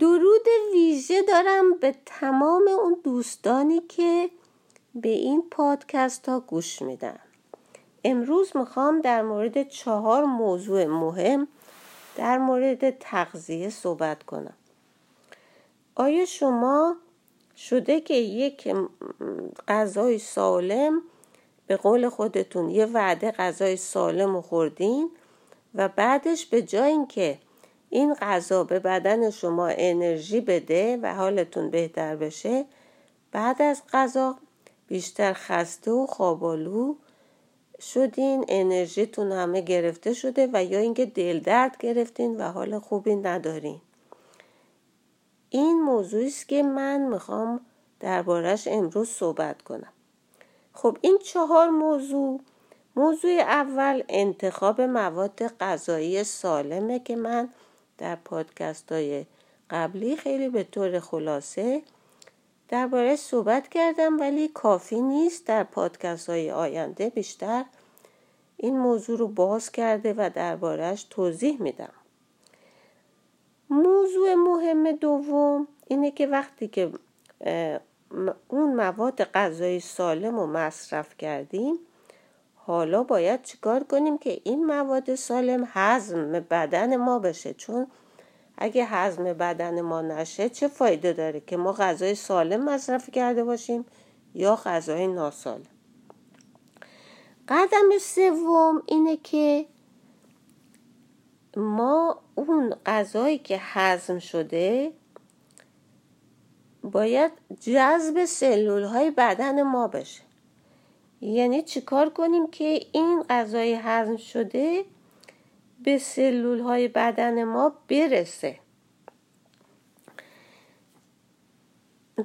درود ویژه دارم به تمام اون دوستانی که به این پادکست ها گوش میدن. امروز می‌خوام در مورد چهار موضوع مهم در مورد تغذیه صحبت کنم. آیا شما شده که یک غذای سالم به قول خودتون یه وعده غذای سالم خوردین و بعدش به جای اینکه این غذا به بدن شما انرژی بده و حالتون بهتر بشه. بعد از غذا بیشتر خسته و خوابالو شدین انرژیتون همه گرفته شده و یا اینکه دل درد گرفتین و حال خوبی ندارین. این موضوعی است که من می‌خوام دربارش امروز صحبت کنم. خب این چهار موضوع موضوع اول انتخاب مواد غذایی سالمه که من در پادکست های قبلی خیلی به طور خلاصه درباره صحبت کردم ولی کافی نیست در پادکست های آینده بیشتر این موضوع رو باز کرده و دربارهش توضیح میدم. موضوع مهم دوم اینه که وقتی که اون مواد غذایی سالم رو مصرف کردیم حالا باید چیکار کنیم که این مواد سالم هضم بدن ما بشه؟ چون اگه هضم بدن ما نشه چه فایده داره که ما غذای سالم مصرف کرده باشیم یا غذای ناسالم؟ قدم سوم اینه که ما اون غذایی که هضم شده باید جذب سلول های بدن ما بشه. یعنی چیکار کنیم که این غذای هضم شده به سلول های بدن ما برسه؟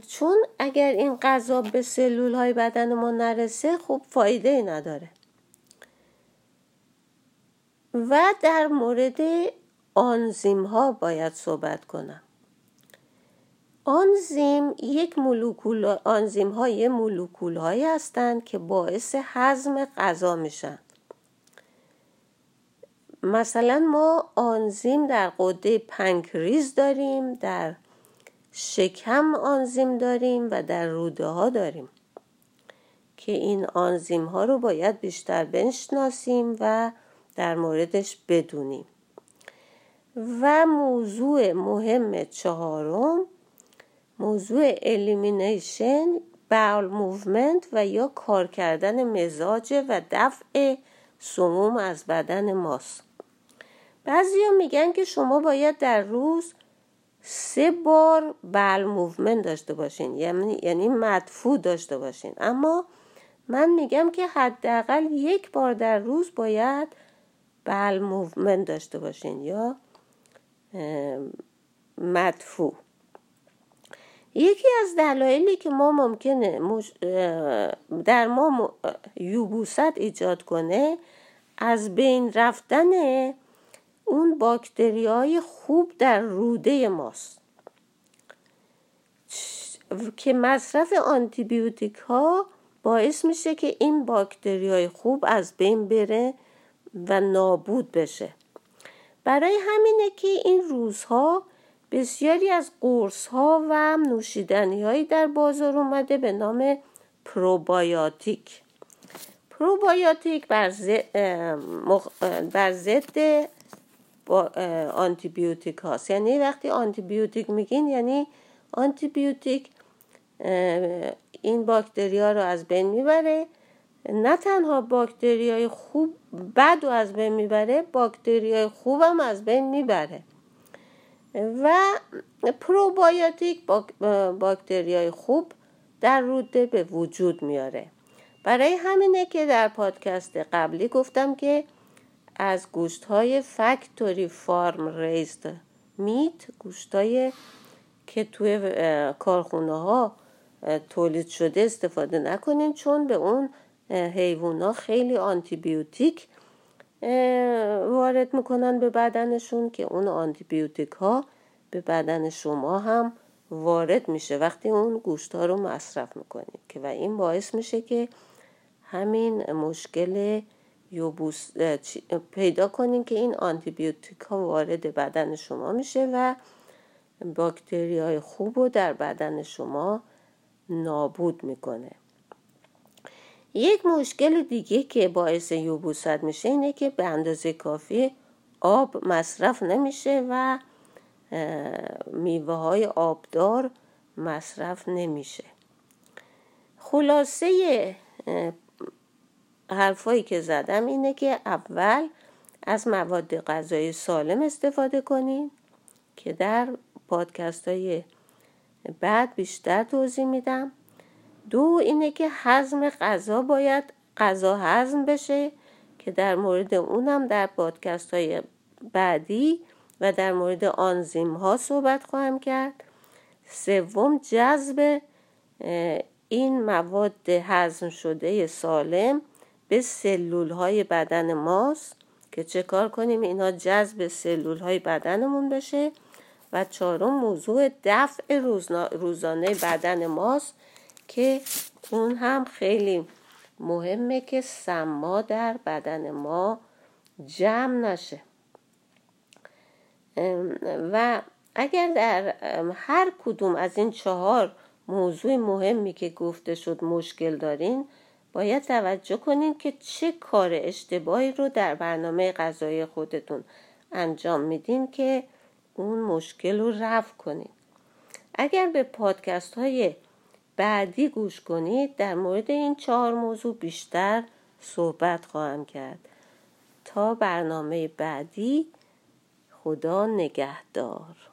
چون اگر این غذا به سلول های بدن ما نرسه خب فایده ای نداره. و در مورد آنزیم ها باید صحبت کنم. آنزیم یک مولکول آنزیم های مولکول هایی هستند که باعث هضم غذا میشن. مثلا ما آنزیم در قده پنکریز داریم در شکم آنزیم داریم و در روده ها داریم که این آنزیم ها رو باید بیشتر بشناسیم و در موردش بدونیم. و موضوع مهم چهارم موضوع elimination bowel movement و یا کار کردن مزاج و دفع سموم از بدن ماست. بعضی میگن که شما باید در روز سه بار bowel movement داشته باشین یعنی یعنی مدفوع داشته باشین. اما من میگم که حداقل یک بار در روز باید bowel movement داشته باشین یا مدفوع. یکی از دلایلی که ما ممکنه در ما یبوست ایجاد کنه از بین رفتن اون باکتری های خوب در روده ماست. که مصرف آنتیبیوتیک ها باعث میشه که این باکتری های خوب از بین بره و نابود بشه. برای همینه که این روزها بسیاری از قرص ها و نوشیدنی هایی در بازار اومده به نام پروبایاتیک. پروبایاتیک بر ضد آنتیبیوتیک هاست. یعنی وقتی آنتیبیوتیک میگین یعنی آنتیبیوتیک این باکتری ها رو از بین می‌بره. نه تنها باکتری های خوب بد رو از بین می‌بره باکتری های خوب هم از بین می‌بره. و پروبایوتیک باکتری های خوب در روده به وجود میاره. برای همینه که در پادکست قبلی گفتم که از گوشت های factory farm raised میت گوشت که توی کارخونه ها تولید شده استفاده نکنین چون به اون حیوان ها خیلی آنتیبیوتیک وارد می‌کنن به بدنشون که اون آنتیبیوتیک ها به بدن شما هم وارد میشه. وقتی اون گوشت ها رو مصرف می‌کنید که و این باعث میشه که همین مشکل یوبوس پیدا کنین که این آنتیبیوتیک ها وارد بدن شما میشه و باکتری های خوب رو در بدن شما نابود می‌کنه. یک مشکل دیگه که باعث یوبوست میشه اینه که به اندازه کافی آب مصرف نمیشه و میوه های آبدار مصرف نمیشه. خلاصه حرفایی که زدم اینه که اول از مواد غذایی سالم استفاده کنید که در پادکست های بعد بیشتر توضیح میدم. دو اینه که حزم غذا باید غذا هضم بشه که در مورد اونم در پادکست های بعدی و در مورد آنزیم ها صحبت خواهم کرد. سوم جذب این مواد هضم شده سالم به سلول های بدن ماست که چه کار کنیم؟ اینا جذب سلول های بدنمون بشه. و چهارم موضوع دفع روزانه بدن ماست. که اون هم خیلی مهمه که سما در بدن ما جمع نشه. و اگر در هر کدوم از این چهار موضوع مهمی که گفته شد مشکل دارین باید توجه کنین که چه کار اشتباهی رو در برنامه غذایی خودتون انجام میدین که اون مشکل رو رفع کنید اگر به پادکست های بعدی گوش کنید در مورد این چهار موضوع بیشتر صحبت خواهم کرد. تا برنامه بعدی خدا نگهدار.